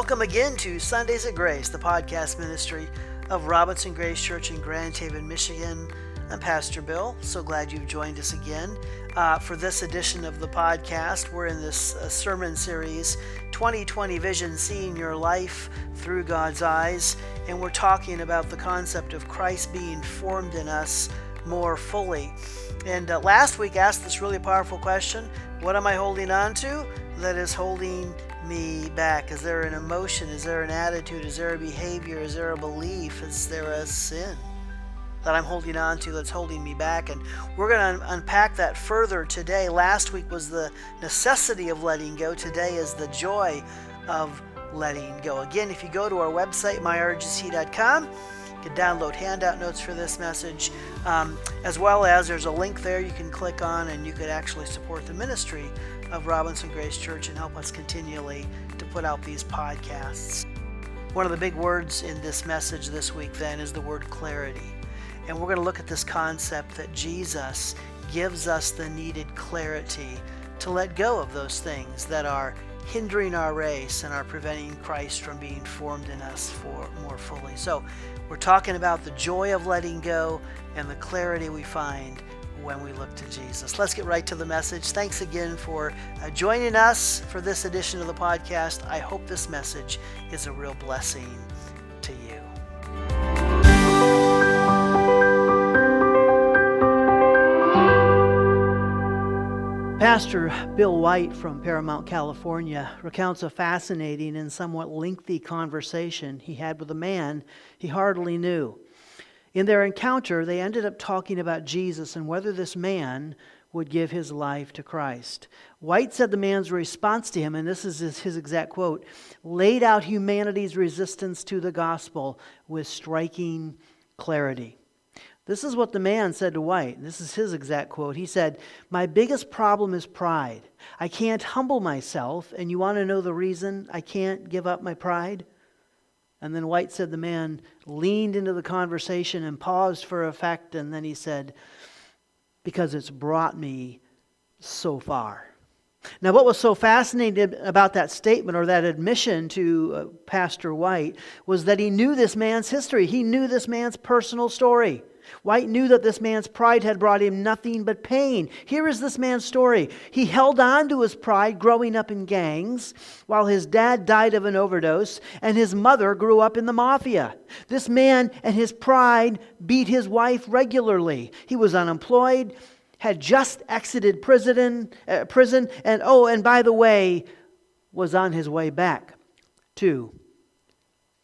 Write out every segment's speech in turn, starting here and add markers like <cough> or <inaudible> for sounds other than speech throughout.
Welcome again to Sundays at Grace, the podcast ministry of Robinson Grace Church in Grand Haven, Michigan. I'm Pastor Bill. So glad you've joined us again uh, for this edition of the podcast. We're in this uh, sermon series, 2020 Vision Seeing Your Life Through God's Eyes, and we're talking about the concept of Christ being formed in us more fully. And uh, last week asked this really powerful question What am I holding on to that is holding me back? Is there an emotion? Is there an attitude? Is there a behavior? Is there a belief? Is there a sin that I'm holding on to that's holding me back? And we're going to un- unpack that further today. Last week was the necessity of letting go, today is the joy of letting go. Again, if you go to our website, myurgency.com, you can download handout notes for this message, um, as well as there's a link there you can click on and you could actually support the ministry of Robinson Grace Church and help us continually to put out these podcasts. One of the big words in this message this week, then, is the word clarity. And we're going to look at this concept that Jesus gives us the needed clarity to let go of those things that are hindering our race and are preventing Christ from being formed in us for more fully. So, we're talking about the joy of letting go and the clarity we find when we look to Jesus. Let's get right to the message. Thanks again for uh, joining us for this edition of the podcast. I hope this message is a real blessing to you. Pastor Bill White from Paramount, California, recounts a fascinating and somewhat lengthy conversation he had with a man he hardly knew. In their encounter, they ended up talking about Jesus and whether this man would give his life to Christ. White said the man's response to him, and this is his, exact quote, laid out humanity's resistance to the gospel with striking clarity. This is what the man said to White. This is his exact quote. He said, My biggest problem is pride. I can't humble myself, and you want to know the reason I can't give up my pride? And then White said the man leaned into the conversation and paused for effect, and then he said, Because it's brought me so far. Now, what was so fascinating about that statement or that admission to uh, Pastor White was that he knew this man's history. He knew this man's personal story. White knew that this man's pride had brought him nothing but pain. Here is this man's story. He held on to his pride growing up in gangs while his dad died of an overdose and his mother grew up in the mafia. This man and his pride beat his wife regularly. He was unemployed, had just exited prison, uh, prison and oh, and by the way, was on his way back to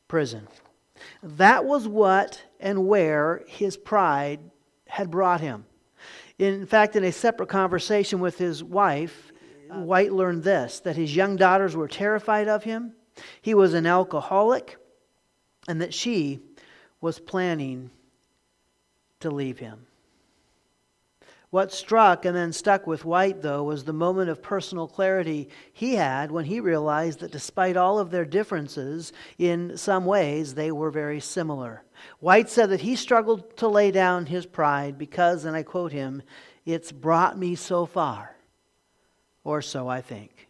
prison. That was what and where his pride had brought him. In fact, in a separate conversation with his wife, uh, White learned this that his young daughters were terrified of him, he was an alcoholic, and that she was planning to leave him. What struck and then stuck with White, though, was the moment of personal clarity he had when he realized that despite all of their differences, in some ways they were very similar. White said that he struggled to lay down his pride because, and I quote him, it's brought me so far, or so I think.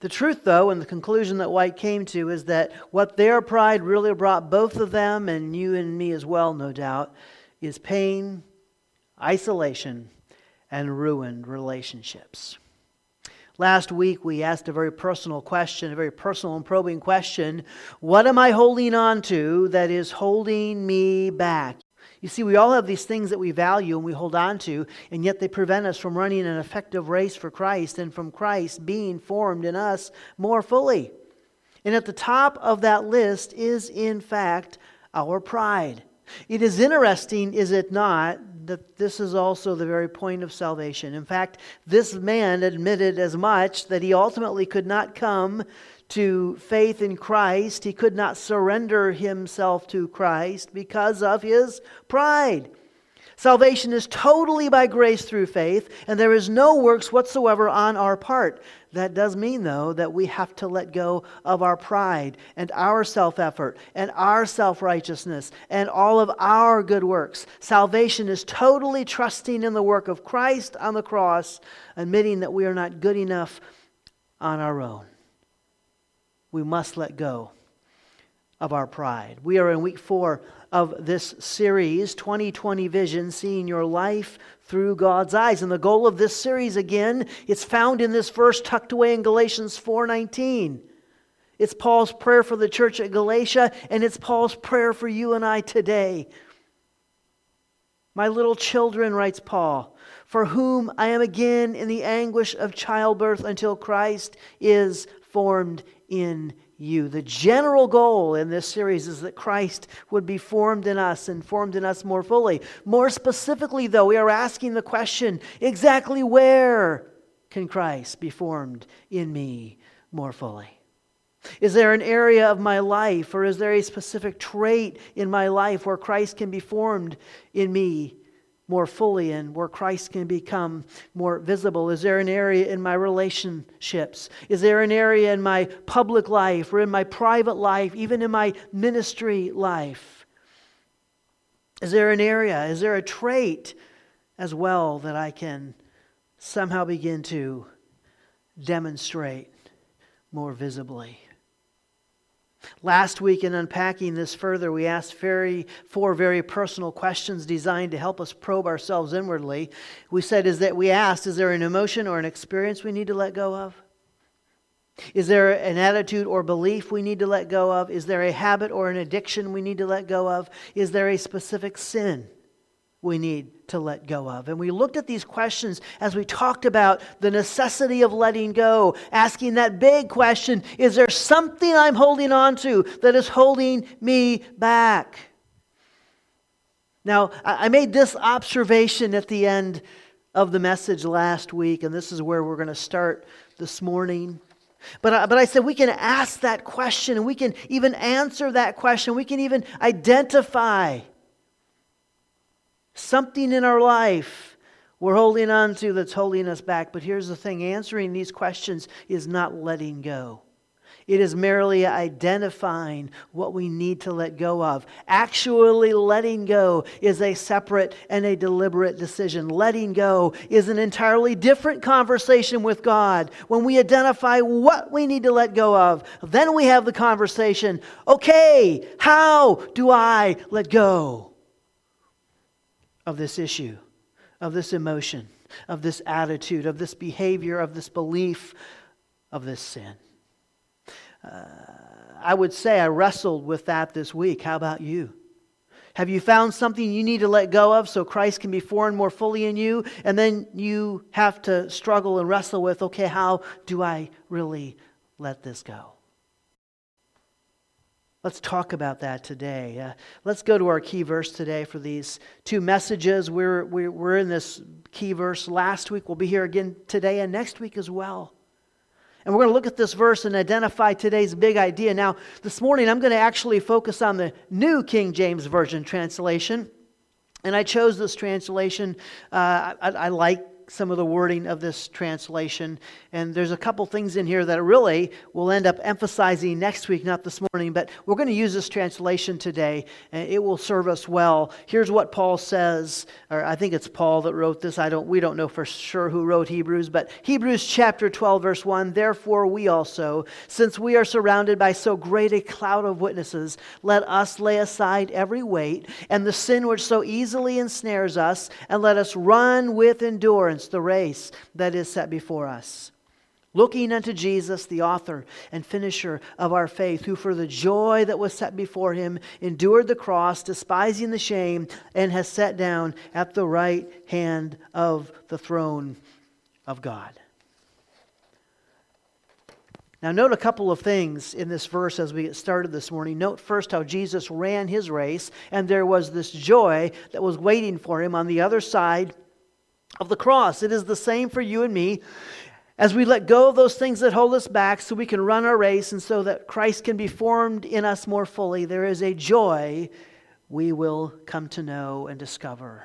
The truth, though, and the conclusion that White came to is that what their pride really brought both of them, and you and me as well, no doubt, is pain, isolation, and ruined relationships. Last week, we asked a very personal question, a very personal and probing question What am I holding on to that is holding me back? You see, we all have these things that we value and we hold on to, and yet they prevent us from running an effective race for Christ and from Christ being formed in us more fully. And at the top of that list is, in fact, our pride. It is interesting, is it not, that this is also the very point of salvation. In fact, this man admitted as much that he ultimately could not come to faith in Christ, he could not surrender himself to Christ because of his pride. Salvation is totally by grace through faith, and there is no works whatsoever on our part. That does mean, though, that we have to let go of our pride and our self effort and our self righteousness and all of our good works. Salvation is totally trusting in the work of Christ on the cross, admitting that we are not good enough on our own. we must let go of our pride. We are in week four of this series, 2020 Vision, seeing your life through God's eyes. And the goal of this series, again, it's found in this verse tucked away in Galatians 4:19. It's Paul's prayer for the church at Galatia, and it's Paul's prayer for you and I today. My little children, writes Paul, for whom I am again in the anguish of childbirth until Christ is formed in you. The general goal in this series is that Christ would be formed in us and formed in us more fully. More specifically, though, we are asking the question exactly where can Christ be formed in me more fully? Is there an area of my life, or is there a specific trait in my life where Christ can be formed in me more fully and where Christ can become more visible? Is there an area in my relationships? Is there an area in my public life or in my private life, even in my ministry life? Is there an area, is there a trait as well that I can somehow begin to demonstrate more visibly? Last week, in unpacking this further, we asked very, four very personal questions designed to help us probe ourselves inwardly. We said, is that we asked, is there an emotion or an experience we need to let go of? Is there an attitude or belief we need to let go of? Is there a habit or an addiction we need to let go of? Is there a specific sin we need to let go of. And we looked at these questions as we talked about the necessity of letting go, asking that big question is there something I'm holding on to that is holding me back? Now, I made this observation at the end of the message last week, and this is where we're going to start this morning. But I, but I said we can ask that question and we can even answer that question. We can even identify something in our life we're holding on to that's holding us back. But here's the thing answering these questions is not letting go. It is merely identifying what we need to let go of. Actually, letting go is a separate and a deliberate decision. Letting go is an entirely different conversation with God. When we identify what we need to let go of, then we have the conversation okay, how do I let go? Of this issue, of this emotion, of this attitude, of this behavior, of this belief, of this sin. Uh, I would say I wrestled with that this week. How about you? Have you found something you need to let go of so Christ can be formed more fully in you? And then you have to struggle and wrestle with okay, how do I really let this go? Let's talk about that today. Uh, let's go to our key verse today for these two messages. We're, we're, we're in this key verse last week. We'll be here again today and next week as well. And we're going to look at this verse and identify today's big idea. Now, this morning, I'm going to actually focus on the New King James Version translation. And I chose this translation. Uh, I, I like some of the wording of this translation. And there's a couple things in here that really we'll end up emphasizing next week, not this morning, but we're going to use this translation today, and it will serve us well. Here's what Paul says, or I think it's Paul that wrote this. I don't, we don't know for sure who wrote Hebrews, but Hebrews chapter 12, verse 1 Therefore, we also, since we are surrounded by so great a cloud of witnesses, let us lay aside every weight and the sin which so easily ensnares us, and let us run with endurance endurance the race that is set before us. Looking unto Jesus, the author and finisher of our faith, who for the joy that was set before him endured the cross, despising the shame, and has sat down at the right hand of the throne of God. Now, note a couple of things in this verse as we get started this morning. Note first how Jesus ran his race, and there was this joy that was waiting for him on the other side of the cross. It is the same for you and me as we let go of those things that hold us back so we can run our race and so that Christ can be formed in us more fully. There is a joy we will come to know and discover.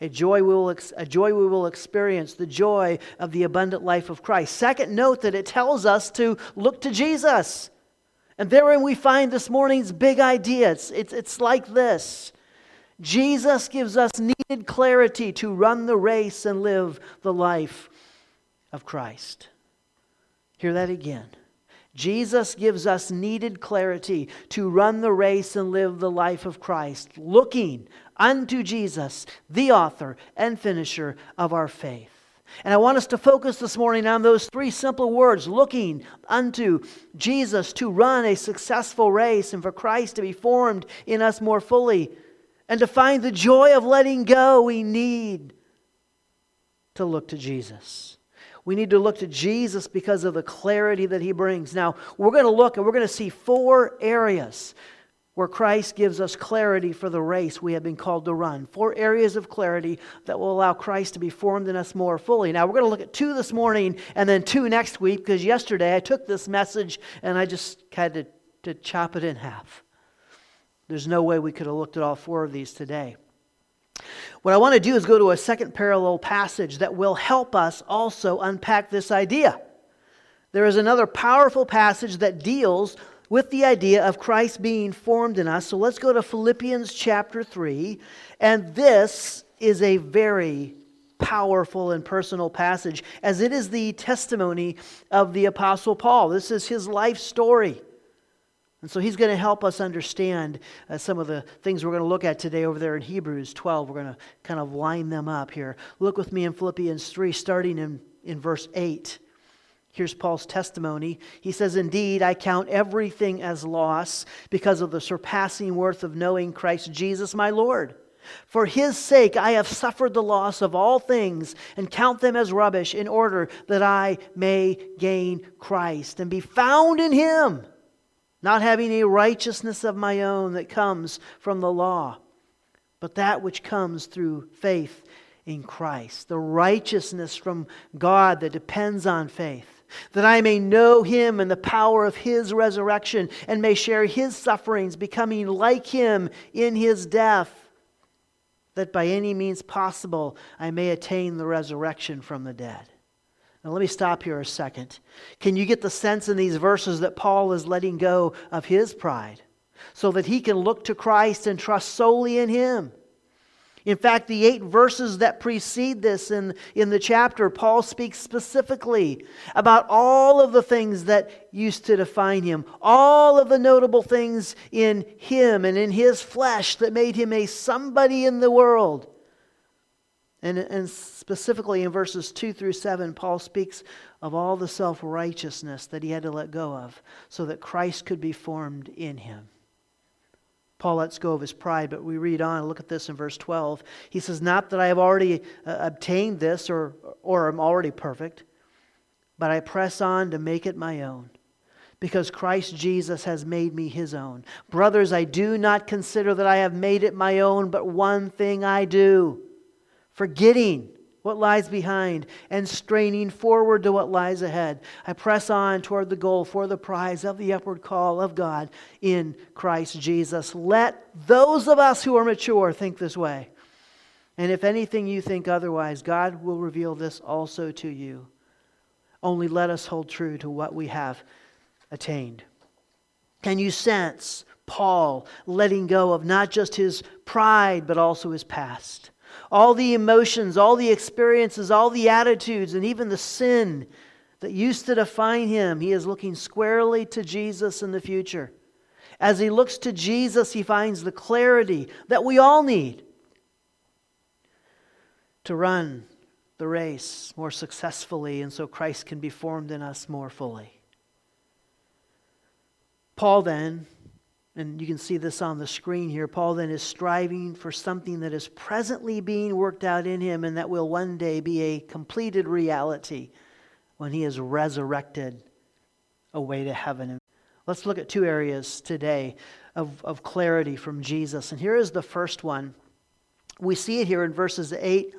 A joy, we will, a joy we will experience, the joy of the abundant life of Christ. Second, note that it tells us to look to Jesus. And therein we find this morning's big idea. It's, it's, it's like this Jesus gives us needed clarity to run the race and live the life of Christ. Hear that again. Jesus gives us needed clarity to run the race and live the life of Christ, looking unto Jesus, the author and finisher of our faith. And I want us to focus this morning on those three simple words looking unto Jesus to run a successful race and for Christ to be formed in us more fully and to find the joy of letting go we need to look to Jesus. We need to look to Jesus because of the clarity that he brings. Now, we're going to look and we're going to see four areas where Christ gives us clarity for the race we have been called to run. Four areas of clarity that will allow Christ to be formed in us more fully. Now, we're going to look at two this morning and then two next week because yesterday I took this message and I just had to, to chop it in half. There's no way we could have looked at all four of these today. What I want to do is go to a second parallel passage that will help us also unpack this idea. There is another powerful passage that deals with the idea of Christ being formed in us. So let's go to Philippians chapter 3. And this is a very powerful and personal passage, as it is the testimony of the Apostle Paul. This is his life story. And so he's going to help us understand uh, some of the things we're going to look at today over there in Hebrews 12. We're going to kind of line them up here. Look with me in Philippians 3, starting in, in verse 8. Here's Paul's testimony. He says, Indeed, I count everything as loss because of the surpassing worth of knowing Christ Jesus my Lord. For his sake I have suffered the loss of all things and count them as rubbish in order that I may gain Christ and be found in him not having a righteousness of my own that comes from the law, but that which comes through faith in Christ, the righteousness from God that depends on faith, that I may know him and the power of his resurrection and may share his sufferings, becoming like him in his death, that by any means possible I may attain the resurrection from the dead. Now, let me stop here a second. Can you get the sense in these verses that Paul is letting go of his pride so that he can look to Christ and trust solely in him? In fact, the eight verses that precede this in, in the chapter, Paul speaks specifically about all of the things that used to define him, all of the notable things in him and in his flesh that made him a somebody in the world. And, and specifically in verses 2 through 7, Paul speaks of all the self righteousness that he had to let go of so that Christ could be formed in him. Paul lets go of his pride, but we read on look at this in verse 12. He says, Not that I have already uh, obtained this or, or am already perfect, but I press on to make it my own because Christ Jesus has made me his own. Brothers, I do not consider that I have made it my own, but one thing I do forgetting what lies behind and straining forward to what lies ahead. I press on toward the goal for the prize of the upward call of God in Christ Jesus. Let those of us who are mature think this way. And if anything you think otherwise, God will reveal this also to you. Only let us hold true to what we have attained. Can you sense Paul letting go of not just his pride, but also his past? All the emotions, all the experiences, all the attitudes, and even the sin that used to define him, he is looking squarely to Jesus in the future. As he looks to Jesus, he finds the clarity that we all need to run the race more successfully, and so Christ can be formed in us more fully. Paul then and you can see this on the screen here. Paul then is striving for something that is presently being worked out in him and that will one day be a completed reality when he is resurrected away to heaven. Let's look at two areas today of, of clarity from Jesus. And here is the first one. We see it here in verses 8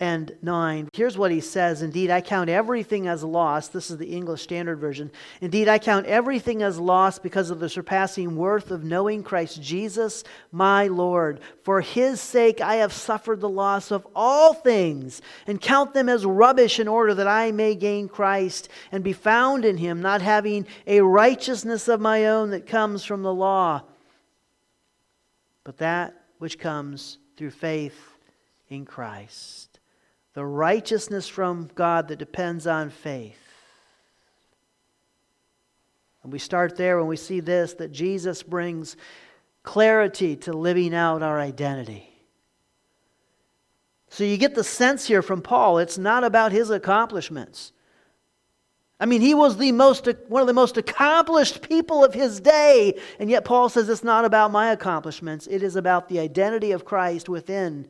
and 9. Here's what he says Indeed, I count everything as loss. This is the English Standard Version. Indeed, I count everything as loss because of the surpassing worth of knowing Christ Jesus, my Lord. For his sake, I have suffered the loss of all things and count them as rubbish in order that I may gain Christ and be found in him, not having a righteousness of my own that comes from the law, but that which comes through faith in Christ the righteousness from God that depends on faith. And we start there when we see this that Jesus brings clarity to living out our identity. So you get the sense here from Paul, it's not about his accomplishments. I mean, he was the most, one of the most accomplished people of his day, and yet Paul says it's not about my accomplishments. It is about the identity of Christ within.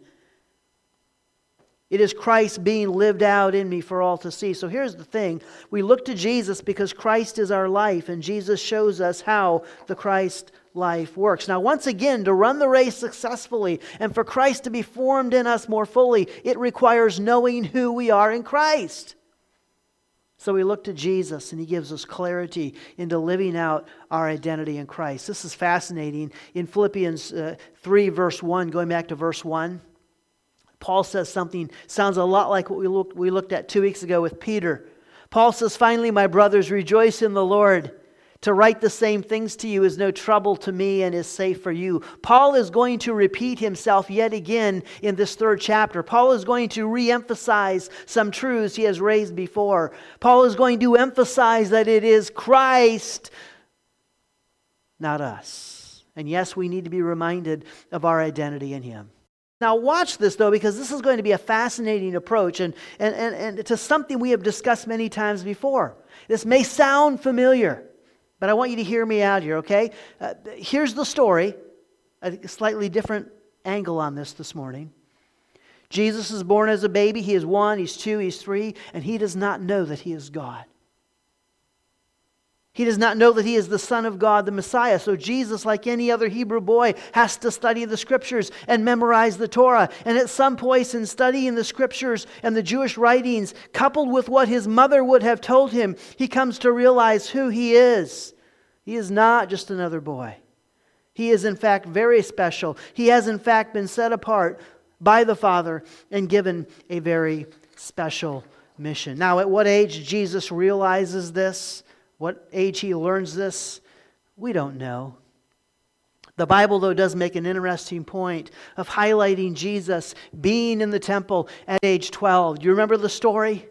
It is Christ being lived out in me for all to see. So here's the thing we look to Jesus because Christ is our life, and Jesus shows us how the Christ life works. Now, once again, to run the race successfully and for Christ to be formed in us more fully, it requires knowing who we are in Christ. So we look to Jesus and he gives us clarity into living out our identity in Christ. This is fascinating. In Philippians uh, 3, verse 1, going back to verse 1, Paul says something sounds a lot like what we looked, we looked at two weeks ago with Peter. Paul says, Finally, my brothers, rejoice in the Lord. To write the same things to you is no trouble to me and is safe for you. Paul is going to repeat himself yet again in this third chapter. Paul is going to re emphasize some truths he has raised before. Paul is going to emphasize that it is Christ, not us. And yes, we need to be reminded of our identity in him. Now, watch this though, because this is going to be a fascinating approach and, and, and, and to something we have discussed many times before. This may sound familiar. But I want you to hear me out here, okay? Uh, here's the story, a slightly different angle on this this morning. Jesus is born as a baby. He is one, he's two, he's three, and he does not know that he is God. He does not know that he is the Son of God, the Messiah. So Jesus, like any other Hebrew boy, has to study the Scriptures and memorize the Torah. And at some point in studying the Scriptures and the Jewish writings, coupled with what his mother would have told him, he comes to realize who he is. He is not just another boy. He is, in fact, very special. He has, in fact, been set apart by the Father and given a very special mission. Now, at what age Jesus realizes this, what age he learns this, we don't know. The Bible, though, does make an interesting point of highlighting Jesus being in the temple at age 12. Do you remember the story?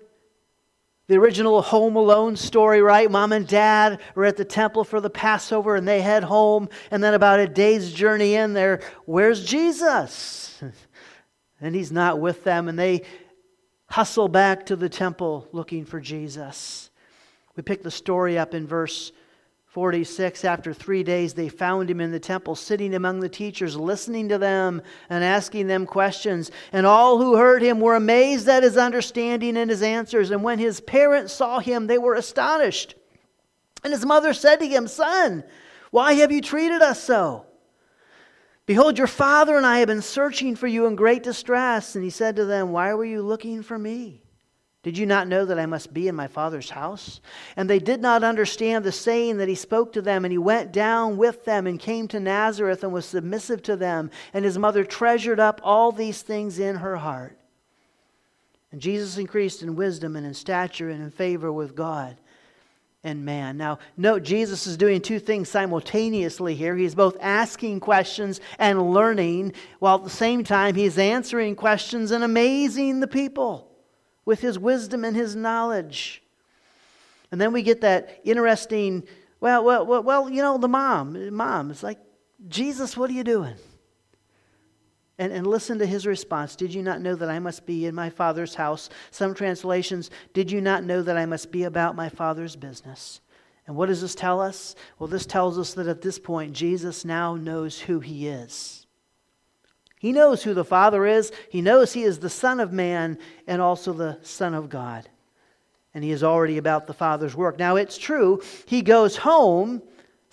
The original Home Alone story, right? Mom and dad are at the temple for the Passover and they head home. And then, about a day's journey in there, where's Jesus? <laughs> And he's not with them. And they hustle back to the temple looking for Jesus. We pick the story up in verse 46 after three days they found him in the temple sitting among the teachers listening to them and asking them questions. And all who heard him were amazed at his understanding and his answers. And when his parents saw him they were astonished. And his mother said to him son why have you treated us so? Behold your father and i have been searching for you in great distress. And he said to them why were you looking for me did you not know that I must be in my Father's house? And they did not understand the saying that he spoke to them. And he went down with them and came to Nazareth and was submissive to them. And his mother treasured up all these things in her heart. And Jesus increased in wisdom and in stature and in favor with God and man. Now, note Jesus is doing two things simultaneously here. He's both asking questions and learning, while at the same time, he's answering questions and amazing the people with his wisdom and his knowledge. And then we get that interesting, well, well, well, well you know, the mom, mom, it's like, Jesus, what are you doing? And, and listen to his response. Did you not know that I must be in my father's house? Some translations, did you not know that I must be about my father's business? And what does this tell us? Well, this tells us that at this point, Jesus now knows who he is. He knows who the Father is. He knows He is the Son of Man and also the Son of God. And He is already about the Father's work. Now, it's true, He goes home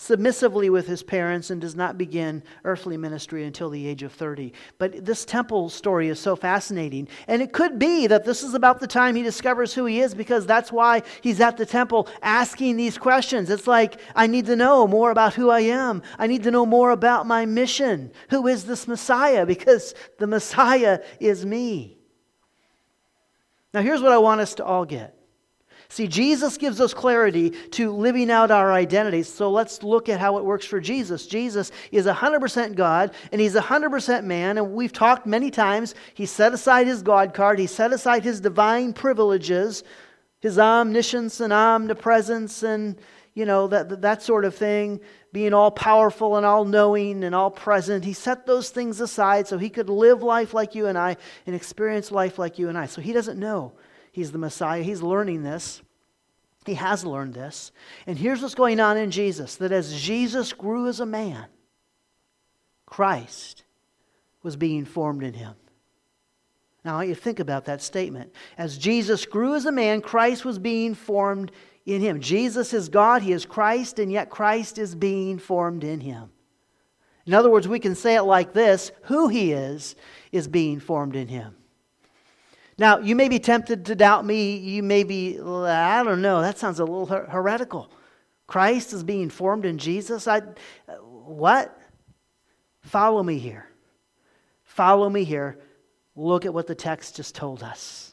submissively with his parents and does not begin earthly ministry until the age of 30. But this temple story is so fascinating. And it could be that this is about the time he discovers who he is because that's why he's at the temple asking these questions. It's like, I need to know more about who I am. I need to know more about my mission. Who is this Messiah? Because the Messiah is me. Now, here's what I want us to all get See, Jesus gives us clarity to living out our identities. So let's look at how it works for Jesus. Jesus is 100% God and he's 100% man. And we've talked many times. He set aside his God card, he set aside his divine privileges, his omniscience and omnipresence, and you know, that, that sort of thing, being all powerful and all knowing and all present. He set those things aside so he could live life like you and I and experience life like you and I. So he doesn't know he's the Messiah. He's learning this. He has learned this. And here's what's going on in Jesus that as Jesus grew as a man, Christ was being formed in him. Now, I want you to think about that statement. As Jesus grew as a man, Christ was being formed in him. Jesus is God, he is Christ, and yet Christ is being formed in him. In other words, we can say it like this who he is, is being formed in him. Now, you may be tempted to doubt me. You may be, I don't know, that sounds a little her- heretical. Christ is being formed in Jesus? I, what? Follow me here. Follow me here. Look at what the text just told us.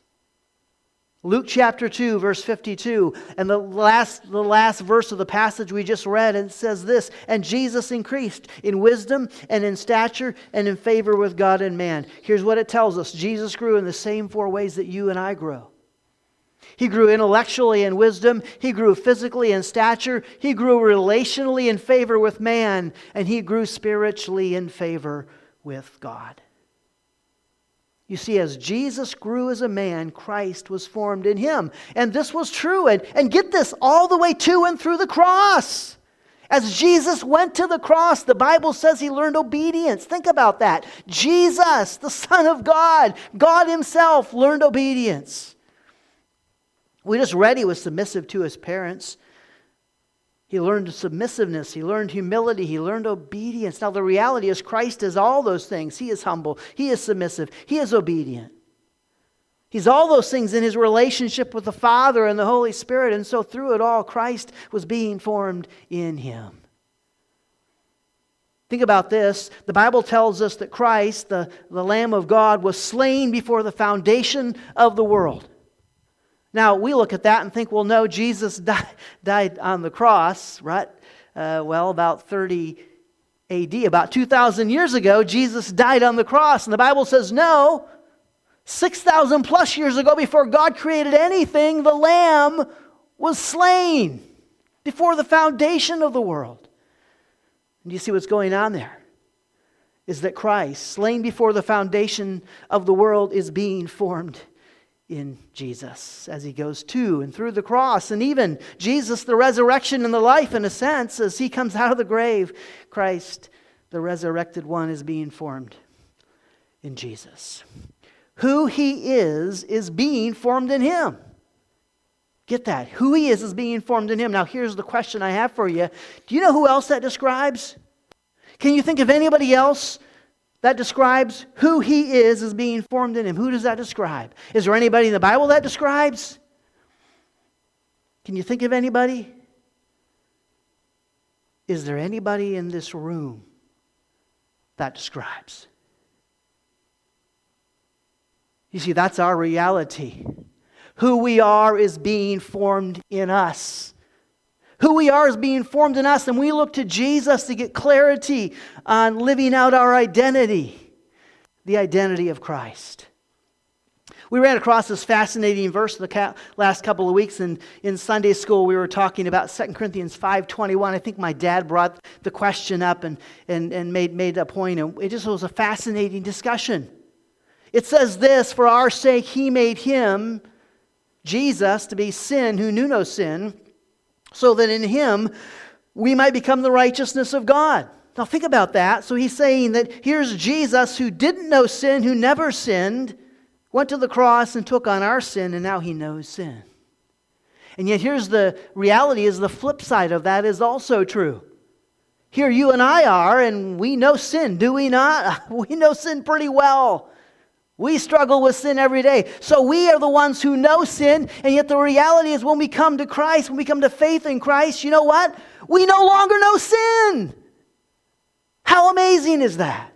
Luke chapter 2, verse 52, and the last, the last verse of the passage we just read, and it says this And Jesus increased in wisdom and in stature and in favor with God and man. Here's what it tells us Jesus grew in the same four ways that you and I grow. He grew intellectually in wisdom. He grew physically in stature. He grew relationally in favor with man. And he grew spiritually in favor with God. You see, as Jesus grew as a man, Christ was formed in him. And this was true. And, and get this, all the way to and through the cross. As Jesus went to the cross, the Bible says he learned obedience. Think about that. Jesus, the Son of God, God Himself, learned obedience. We just read he was submissive to his parents. He learned submissiveness. He learned humility. He learned obedience. Now, the reality is, Christ is all those things. He is humble. He is submissive. He is obedient. He's all those things in his relationship with the Father and the Holy Spirit. And so, through it all, Christ was being formed in him. Think about this. The Bible tells us that Christ, the, the Lamb of God, was slain before the foundation of the world. Now, we look at that and think, well, no, Jesus <laughs> died, died on the cross, right? Uh, well, about 30 AD, about 2,000 years ago, Jesus died on the cross. And the Bible says, no, 6,000 plus years ago, before God created anything, the Lamb was slain before the foundation of the world. And you see what's going on there? Is that Christ, slain before the foundation of the world, is being formed in Jesus as he goes to and through the cross. And even Jesus, the resurrection and the life, in a sense, as he comes out of the grave, Christ, the resurrected one, is being formed in Jesus. Who he is, is being formed in him. Get that. Who he is, is being formed in him. Now, here's the question I have for you Do you know who else that describes? Can you think of anybody else that describes who he is as being formed in him. Who does that describe? Is there anybody in the Bible that describes? Can you think of anybody? Is there anybody in this room that describes? You see, that's our reality. Who we are is being formed in us. Who we are is being formed in us, and we look to Jesus to get clarity on living out our identity the identity of Christ. We ran across this fascinating verse the last couple of weeks and in Sunday school. We were talking about 2 Corinthians 5.21. I think my dad brought the question up and, and, and made, made a. And it just was a fascinating discussion. It says this, For our sake he made him, Jesus, to be sin who knew no sin, so that in him we might become the righteousness of God. Now, think about that. So he's saying that here's Jesus who didn't know sin, who never sinned, went to the cross and took on our sin, and now he knows sin. And yet, here's the reality is the flip side of that is also true. Here you and I are, and we know sin, do we not? <laughs> We know sin pretty well. We struggle with sin every day. So we are the ones who know sin, and yet the reality is when we come to Christ, when we come to faith in Christ, you know what? We no longer know sin. How amazing is that?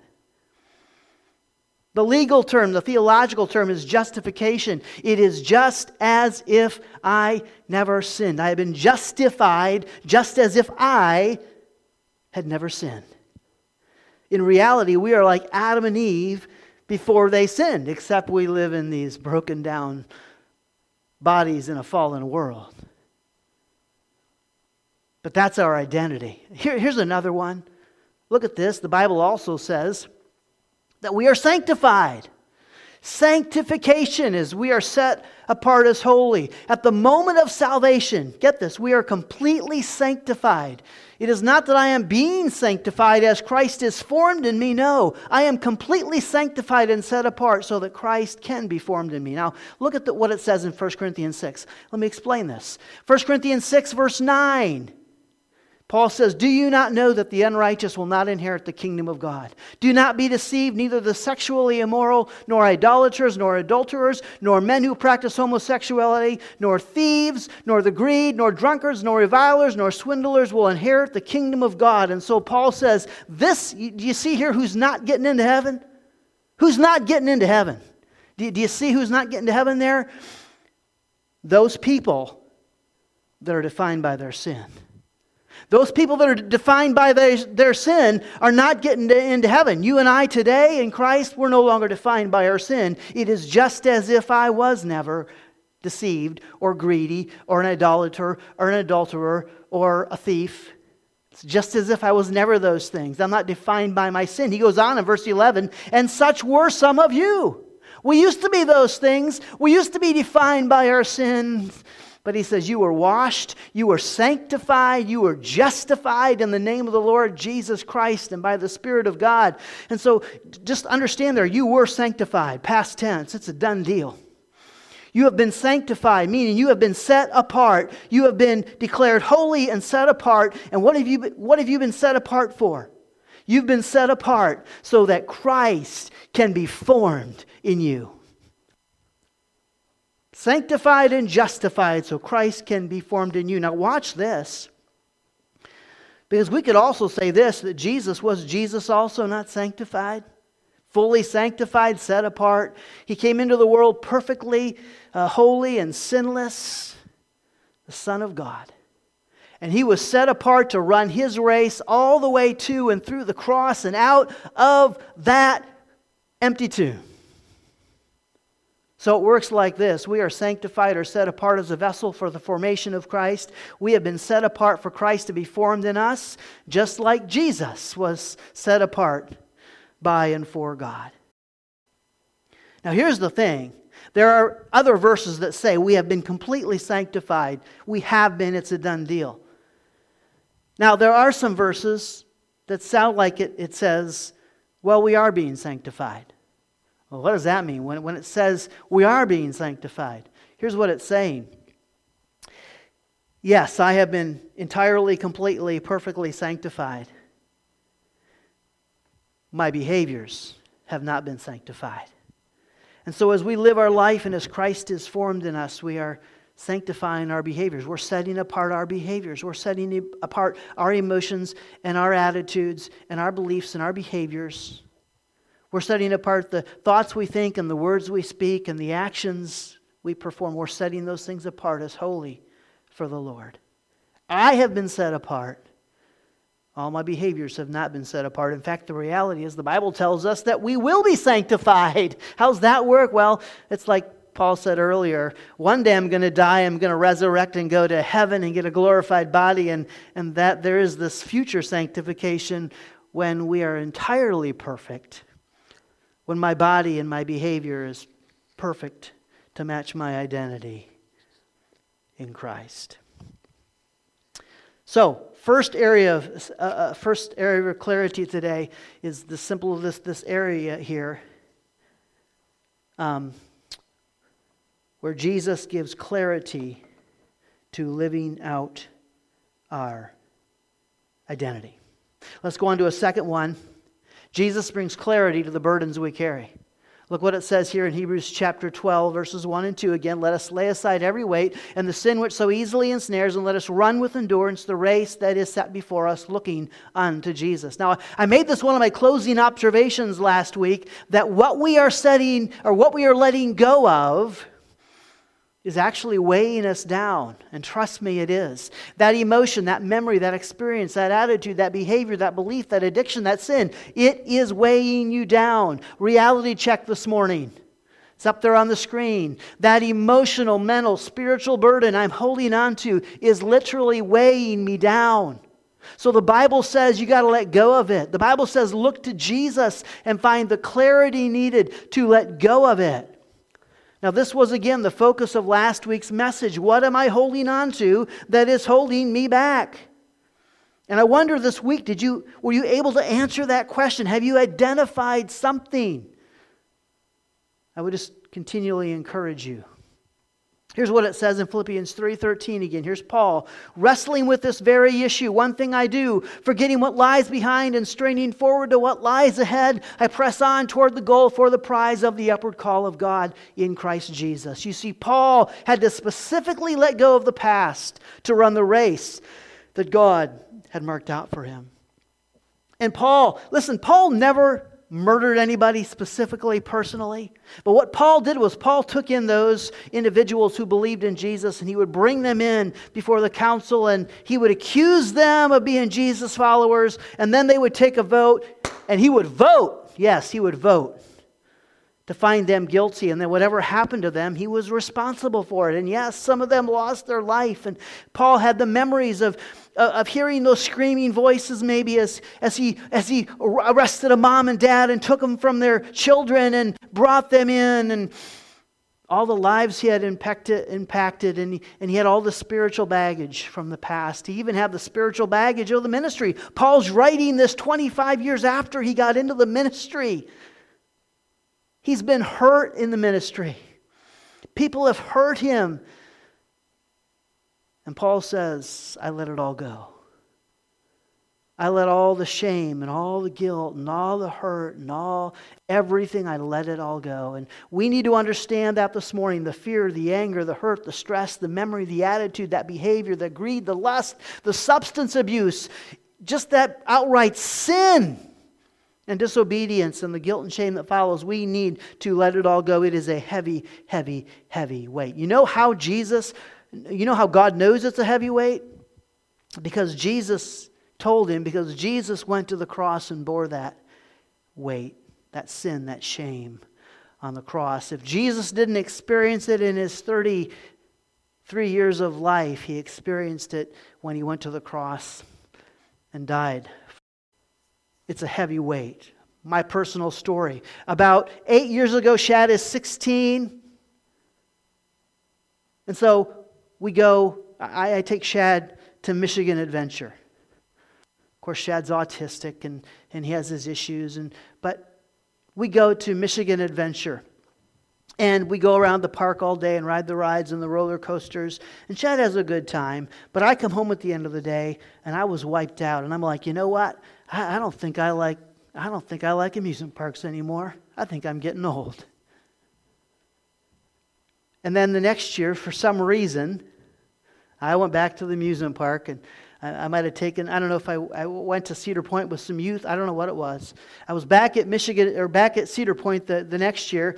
The legal term, the theological term is justification. It is just as if I never sinned. I have been justified just as if I had never sinned. In reality, we are like Adam and Eve before they sinned, except we live in these broken down bodies in a fallen world. But that's our identity. Here, here's another one. Look at this. The Bible also says that we are sanctified. Sanctification is we are set apart as holy. At the moment of salvation, get this, we are completely sanctified. It is not that I am being sanctified as Christ is formed in me. No, I am completely sanctified and set apart so that Christ can be formed in me. Now, look at the, what it says in 1 Corinthians 6. Let me explain this. 1 Corinthians 6, verse 9. Paul says, Do you not know that the unrighteous will not inherit the kingdom of God? Do not be deceived, neither the sexually immoral, nor idolaters, nor adulterers, nor men who practice homosexuality, nor thieves, nor the greed, nor drunkards, nor revilers, nor swindlers will inherit the kingdom of God. And so Paul says, This, do you see here who's not getting into heaven? Who's not getting into heaven? Do do you see who's not getting to heaven there? Those people that are defined by their sin. Those people that are defined by their, their sin are not getting to, into heaven. You and I today in Christ, we're no longer defined by our sin. It is just as if I was never deceived or greedy or an idolater or an adulterer or a thief. It's just as if I was never those things. I'm not defined by my sin. He goes on in verse 11, and such were some of you. We used to be those things. We used to be defined by our sins. But he says, You were washed, you were sanctified, you were justified in the name of the Lord Jesus Christ and by the Spirit of God. And so just understand there, you were sanctified, past tense. It's a done deal. You have been sanctified, meaning you have been set apart. You have been declared holy and set apart. And what have you, what have you been set apart for? You've been set apart so that Christ can be formed in you sanctified and justified so Christ can be formed in you. Now, watch this. Because we could also say this that Jesus was Jesus also not sanctified? Fully sanctified, set apart. He came into the world perfectly uh, holy and sinless, the Son of God. And he was set apart to run his race all the way to and through the cross and out of that empty tomb. So it works like this We are sanctified or set apart as a vessel for the formation of Christ. We have been set apart for Christ to be formed in us, just like Jesus was set apart by and for God. Now, here's the thing there are other verses that say we have been completely sanctified. We have been, it's a done deal. Now, there are some verses that sound like it, it says, well, we are being sanctified. Well, what does that mean when, when it says we are being sanctified? Here's what it's saying Yes, I have been entirely, completely, perfectly sanctified. My behaviors have not been sanctified. And so, as we live our life and as Christ is formed in us, we are sanctifying our behaviors. We're setting apart our behaviors. We're setting apart our emotions and our attitudes and our beliefs and our behaviors. We're setting apart the thoughts we think and the words we speak and the actions we perform. We're setting those things apart as holy for the Lord. I have been set apart. All my behaviors have not been set apart. In fact, the reality is the Bible tells us that we will be sanctified. <laughs> How's that work? Well, it's like Paul said earlier one day I'm going to die, I'm going to resurrect and go to heaven and get a glorified body, and, and that there is this future sanctification when we are entirely perfect when my body and my behavior is perfect to match my identity in Christ. So, first area of uh, uh, first area of clarity today is the simple this this area here, um, where Jesus gives clarity to living out our identity. Let's go on to a second one. Jesus brings clarity to the burdens we carry. Look what it says here in Hebrews chapter 12, verses 1 and 2 again. Let us lay aside every weight and the sin which so easily ensnares, and let us run with endurance the race that is set before us, looking unto Jesus. Now, I made this one of my closing observations last week that what we are setting, or what we are letting go of, is actually weighing us down. And trust me, it is. That emotion, that memory, that experience, that attitude, that behavior, that belief, that addiction, that sin, it is weighing you down. Reality check this morning. It's up there on the screen. That emotional, mental, spiritual burden I'm holding on to is literally weighing me down. So the Bible says you got to let go of it. The Bible says look to Jesus and find the clarity needed to let go of it. Now, this was again the focus of last week's message. What am I holding on to that is holding me back? And I wonder this week, did you, were you able to answer that question? Have you identified something? I would just continually encourage you. Here's what it says in Philippians 3:13 again. Here's Paul wrestling with this very issue. One thing I do, forgetting what lies behind and straining forward to what lies ahead, I press on toward the goal for the prize of the upward call of God in Christ Jesus. You see Paul had to specifically let go of the past to run the race that God had marked out for him. And Paul, listen, Paul never murdered anybody specifically, personally. But what Paul did was Paul took in those individuals who believed in Jesus and he would bring them in before the council and he would accuse them of being Jesus followers and then they would take a vote and he would vote. Yes, he would vote to find them guilty. And that whatever happened to them, he was responsible for it. And yes, some of them lost their life. And Paul had the memories of uh, of hearing those screaming voices maybe as, as, he, as he arrested a mom and dad and took them from their children and brought them in and all the lives he had impacted, impacted and, he, and he had all the spiritual baggage from the past. He even had the spiritual baggage of the ministry. Paul's writing this 25 years after he got into the ministry. He's been hurt in the ministry. People have hurt him. And Paul says, I let it all go. I let all the shame and all the guilt and all the hurt and all everything, I let it all go. And we need to understand that this morning the fear, the anger, the hurt, the stress, the memory, the attitude, that behavior, the greed, the lust, the substance abuse, just that outright sin and disobedience and the guilt and shame that follows, we need to let it all go. It is a heavy, heavy, heavy weight. You know how Jesus you know how God knows it's a heavy weight? Because Jesus told him, because Jesus went to the cross and bore that weight, that sin, that shame on the cross. If Jesus didn't experience it in his 33 years of life, he experienced it when he went to the cross and died. It's a heavy weight. My personal story. About eight years ago, Shad is 16. And so we go, I, I take Shad to Michigan Adventure. Of course, Shad's autistic and, and he has his issues, and, but we go to Michigan Adventure. And we go around the park all day and ride the rides and the roller coasters. And Shad has a good time. But I come home at the end of the day and I was wiped out. And I'm like, you know what? I, I don't think I like I don't think I like amusement parks anymore. I think I'm getting old. And then the next year, for some reason, I went back to the amusement park and I, I might have taken, I don't know if I, I went to Cedar Point with some youth. I don't know what it was. I was back at Michigan or back at Cedar Point the, the next year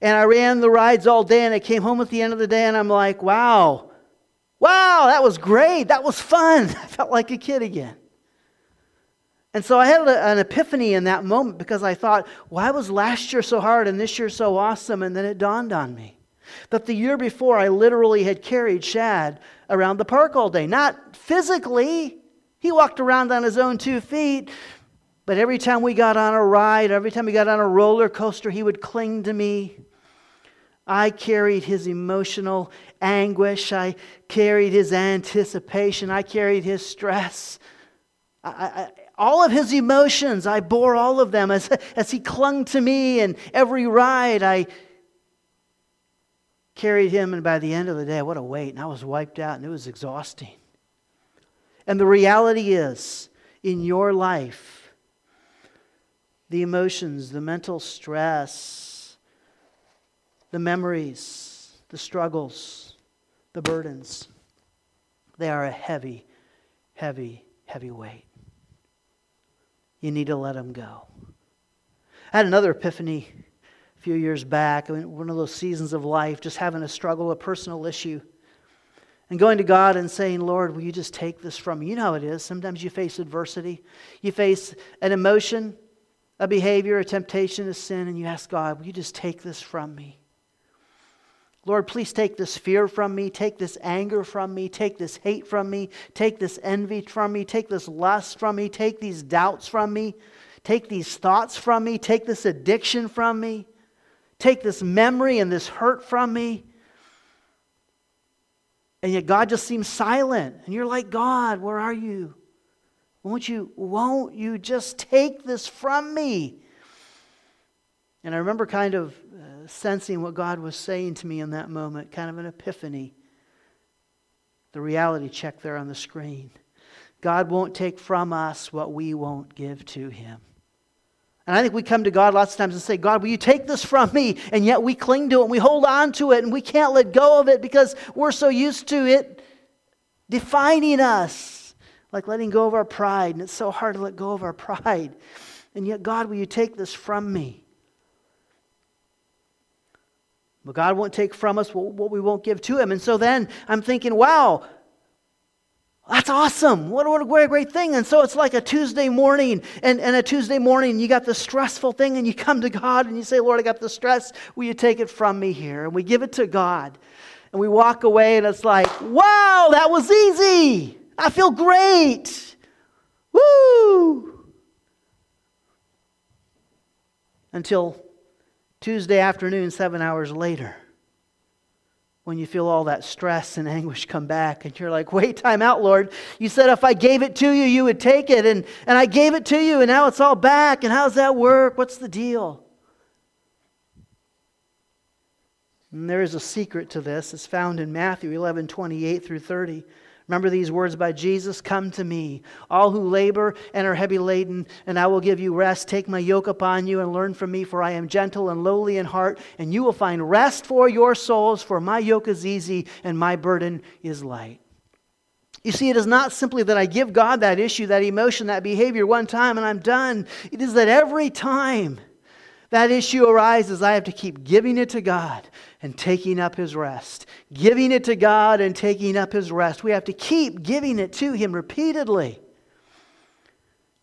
and I ran the rides all day and I came home at the end of the day and I'm like, wow, wow, that was great. That was fun. <laughs> I felt like a kid again. And so I had an epiphany in that moment because I thought, why was last year so hard and this year so awesome? And then it dawned on me that the year before I literally had carried Shad around the park all day. Not physically, he walked around on his own two feet, but every time we got on a ride, every time we got on a roller coaster, he would cling to me. I carried his emotional anguish. I carried his anticipation. I carried his stress. I, I, all of his emotions, I bore all of them as, as he clung to me. And every ride, I carried him, and by the end of the day, what a weight. And I was wiped out, and it was exhausting. And the reality is, in your life, the emotions, the mental stress, the memories, the struggles, the burdens, they are a heavy, heavy, heavy weight. You need to let them go. I had another epiphany a few years back, I mean, one of those seasons of life, just having a struggle, a personal issue, and going to God and saying, Lord, will you just take this from me? You know how it is. Sometimes you face adversity, you face an emotion, a behavior, a temptation, a sin, and you ask God, will you just take this from me? Lord, please take this fear from me, take this anger from me, take this hate from me, take this envy from me, take this lust from me, take these doubts from me, take these thoughts from me, take this addiction from me, take this memory and this hurt from me. And yet God just seems silent. And you're like, God, where are you? Won't you, won't you just take this from me? And I remember kind of uh, sensing what God was saying to me in that moment, kind of an epiphany. The reality check there on the screen. God won't take from us what we won't give to Him. And I think we come to God lots of times and say, God, will you take this from me? And yet we cling to it and we hold on to it and we can't let go of it because we're so used to it defining us. Like letting go of our pride. And it's so hard to let go of our <laughs> pride. And yet, God, will you take this from me? But God won't take from us what we won't give to Him. And so then I'm thinking, wow, that's awesome. What, what a great, great thing. And so it's like a Tuesday morning, and, and a Tuesday morning, you got the stressful thing, and you come to God and you say, Lord, I got the stress. Will you take it from me here? And we give it to God. And we walk away, and it's like, wow, that was easy. I feel great. Woo! Until Tuesday afternoon, seven hours later, when you feel all that stress and anguish come back, and you're like, wait, time out, Lord. You said if I gave it to you, you would take it, and, and I gave it to you, and now it's all back, and how's that work? What's the deal? And there is a secret to this. It's found in Matthew 11 28 through 30. Remember these words by Jesus Come to me, all who labor and are heavy laden, and I will give you rest. Take my yoke upon you and learn from me, for I am gentle and lowly in heart, and you will find rest for your souls, for my yoke is easy and my burden is light. You see, it is not simply that I give God that issue, that emotion, that behavior one time and I'm done. It is that every time that issue arises, I have to keep giving it to God and taking up His rest. Giving it to God and taking up His rest. We have to keep giving it to Him repeatedly.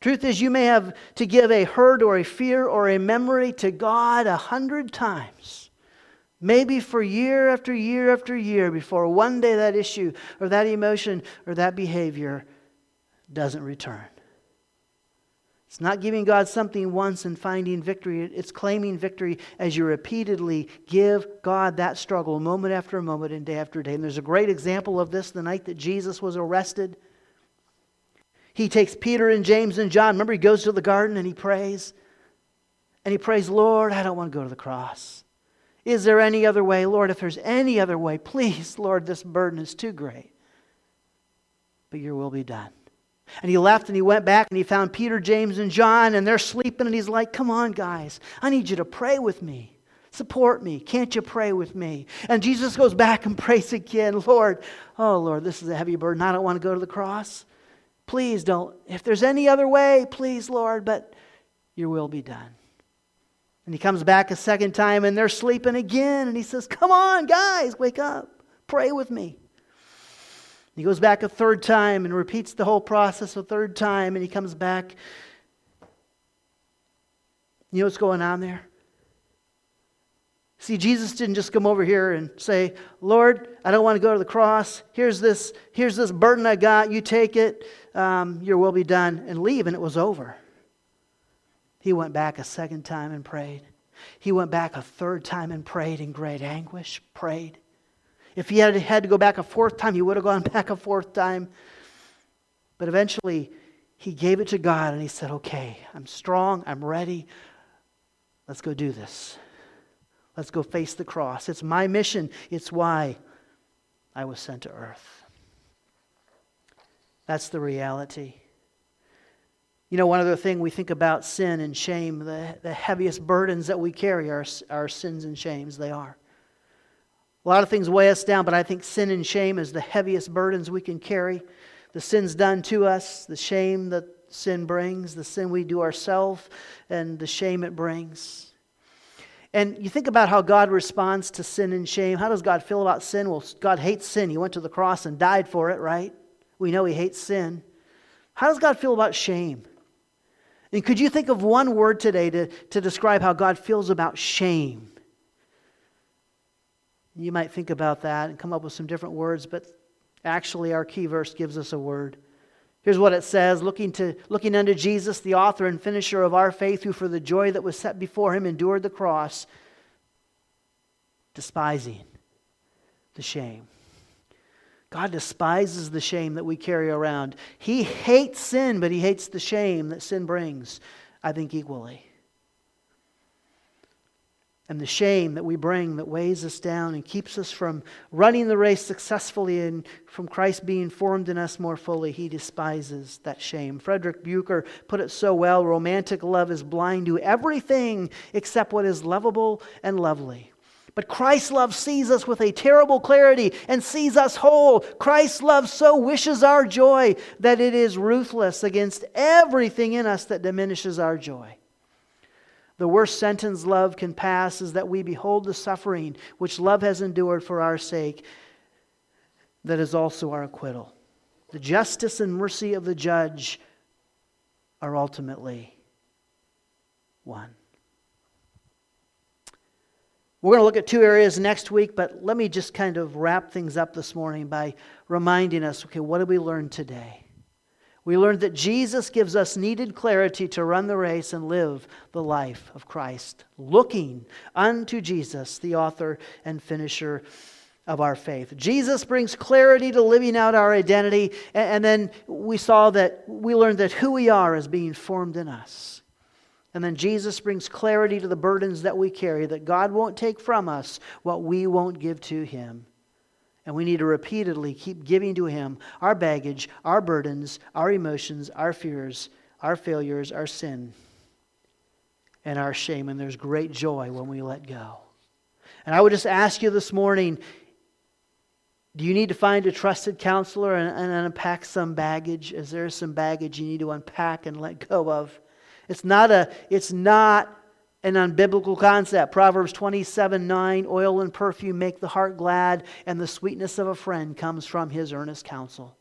Truth is, you may have to give a hurt or a fear or a memory to God a hundred times, maybe for year after year after year, before one day that issue or that emotion or that behavior doesn't return. It's not giving God something once and finding victory. It's claiming victory as you repeatedly give God that struggle moment after moment and day after day. And there's a great example of this the night that Jesus was arrested. He takes Peter and James and John. Remember, he goes to the garden and he prays. And he prays, Lord, I don't want to go to the cross. Is there any other way? Lord, if there's any other way, please, Lord, this burden is too great. But your will be done. And he left and he went back and he found Peter, James, and John, and they're sleeping. And he's like, Come on, guys, I need you to pray with me. Support me. Can't you pray with me? And Jesus goes back and <laughs> prays again Lord, oh, Lord, this is a heavy burden. I don't want to go to the cross. Please don't. If there's any other way, please, Lord, but your will be done. And he comes back a second time and they're sleeping again. And he says, Come on, guys, wake up. Pray with me. He goes back a third time and repeats the whole process a third time, and he comes back. You know what's going on there? See, Jesus didn't just come over here and say, Lord, I don't want to go to the cross. Here's this, here's this burden I got. You take it. Um, your will be done. And leave, and it was over. He went back a second time and prayed. He went back a third time and prayed in great anguish, prayed. If he had had to go back a fourth time, he would have gone <laughs> back a fourth time. But eventually, he gave it to God and he said, Okay, I'm strong, I'm ready. Let's go do this. Let's go face the cross. It's my mission, it's why I was sent to earth. That's the reality. You know, one other thing we think about sin and shame, the, the heaviest burdens that we carry are our sins and shames. They are. A lot of things weigh us down, but I think sin and shame is the heaviest burdens we can carry. The sins done to us, the shame that sin brings, the sin we do ourselves, and the shame it brings. And you think about how God responds to sin and shame. How does God feel about sin? Well, God hates sin. He went to the cross and died for it, right? We know He hates sin. How does God feel about shame? And could you think of one word today to, to describe how God feels about shame? You might think about that and come up with some different words, but actually, our key verse gives us a word. Here's what it says looking, to, looking unto Jesus, the author and finisher of our faith, who for the joy that was set before him endured the cross, despising the shame. God despises the shame that we carry around. He hates sin, but he hates the shame that sin brings, I think, equally and the shame that we bring that weighs us down and keeps us from running the race successfully and from Christ being formed in us more fully, he despises that shame. Frederick Buechner put it so well romantic love is blind to everything except what is lovable and lovely. But Christ's love sees us with a terrible clarity and sees us whole. Christ's love so wishes our joy that it is ruthless against everything in us that diminishes our joy. The worst sentence love can pass is that we behold the suffering which love has endured for our sake, that is also our acquittal. The justice and mercy of the judge are ultimately one. We're going to look at two areas next week, but let me just kind of wrap things up this morning by reminding us okay, what did we learn today? We learned that Jesus gives us needed clarity to run the race and live the life of Christ, looking unto Jesus, the author and finisher of our faith. Jesus brings clarity to living out our identity, and then we saw that we learned that who we are is being formed in us. And then Jesus brings clarity to the burdens that we carry, that God won't take from us what we won't give to Him. And we need to repeatedly keep giving to Him our baggage, our burdens, our emotions, our fears, our failures, our sin, and our shame. And there's great joy when we let go. And I would just ask you this morning do you need to find a trusted counselor and, and unpack some baggage? Is there some baggage you need to unpack and let go of? It's not a, it's not an unbiblical concept. Proverbs 27 9, oil and perfume make the heart glad, and the sweetness of a friend comes from his earnest counsel.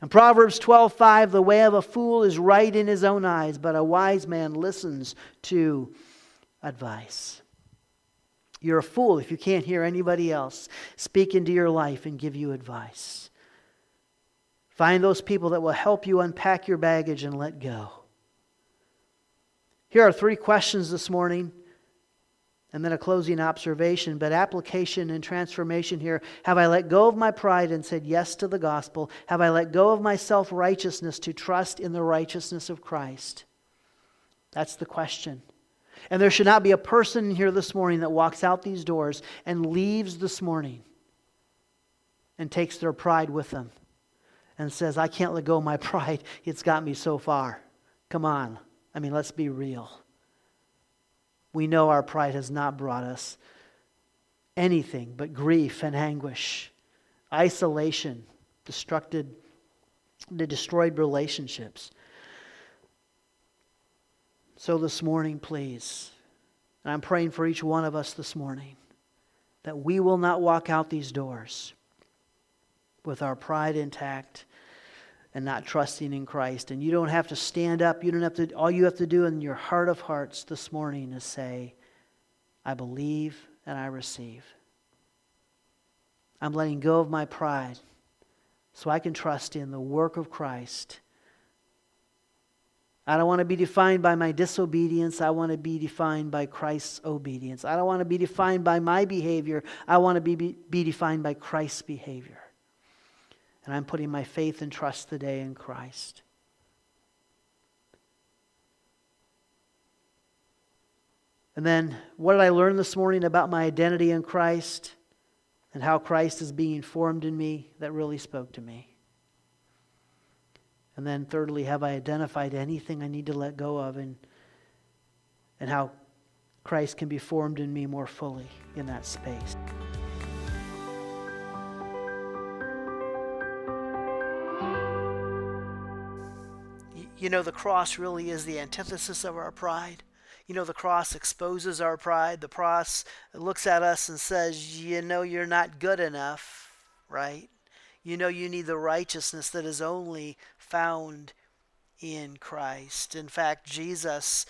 And Proverbs 12 5, the way of a fool is right in his own eyes, but a wise man listens to advice. You're a fool if you can't hear anybody else speak into your life and give you advice. Find those people that will help you unpack your baggage and let go. Here are three questions this morning, and then a closing observation, but application and transformation here. Have I let go of my pride and said yes to the gospel? Have I let go of my self righteousness to trust in the righteousness of Christ? That's the question. And there should not be a person here this morning that walks out these doors and leaves this morning and takes their pride with them and says, I can't let go of my <laughs> pride. It's got me so far. Come on. I mean, let's be real. We know our pride has not brought us anything but grief and anguish, isolation, destructed, the destroyed relationships. So this morning, please, and I'm praying for each one of us this morning, that we will not walk out these doors with our pride intact and not trusting in Christ. And you don't have to stand up. You don't have to, all you have to do in your heart of hearts this morning is say, I believe and I receive. I'm letting go of my pride so I can trust in the work of Christ. I don't want to be defined by my disobedience. I want to be defined by Christ's obedience. I don't want to be defined by my behavior. I want to be, be, be defined by Christ's behavior. And I'm putting my faith and trust today in Christ. And then, what did I learn this morning about my identity in Christ and how Christ is being formed in me that really spoke to me? And then, thirdly, have I identified anything I need to let go of and, and how Christ can be formed in me more fully in that space? You know, the cross really is the antithesis of our pride. You know, the cross exposes our pride. The cross looks at us and says, You know, you're not good enough, right? You know, you need the righteousness that is only found in Christ. In fact, Jesus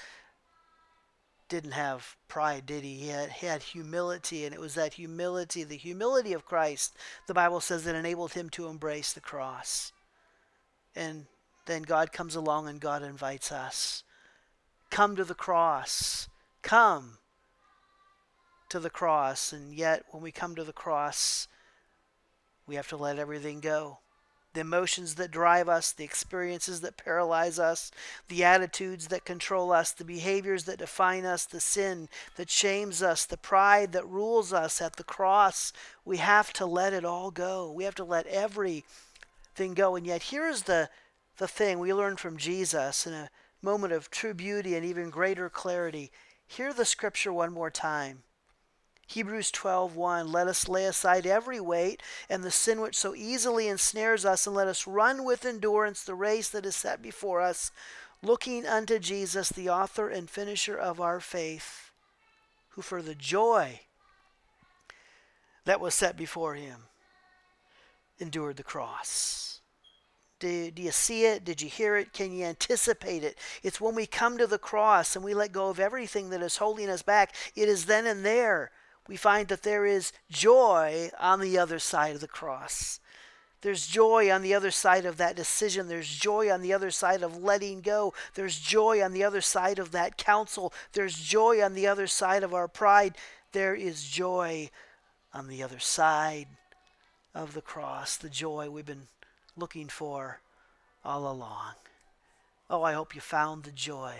didn't have pride, did he? He had, he had humility, and it was that humility, the humility of Christ, the Bible says, that enabled him to embrace the cross. And then God comes along and God invites us come to the cross. Come to the cross. And yet, when we come to the cross, we have to let everything go the emotions that drive us, the experiences that paralyze us, the attitudes that control us, the behaviors that define us, the sin that shames us, the pride that rules us at the cross. We have to let it all go. We have to let everything go. And yet, here's the, the thing we learn from Jesus in a moment of true beauty and even greater clarity. Hear the scripture one more time. Hebrews 12:1 Let us lay aside every weight and the sin which so easily ensnares us and let us run with endurance the race that is set before us looking unto Jesus the author and finisher of our faith who for the joy that was set before him endured the cross. Do, do, you see it? Did you hear it? Can you anticipate it? It's when we come to the cross and we let go of everything that is holding us back. It is then and there we find that there is joy on the other side of the cross. There's joy on the other side of that decision. There's joy on the other side of letting go. There's joy on the other side of that counsel. There's joy on the other side of our pride. There is joy on the other side of the cross, the joy we've been looking for all along. Oh, I hope you found the joy,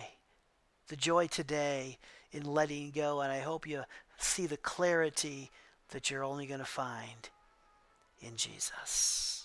the joy today in letting go, and I hope you see the clarity that you're only going to find in Jesus.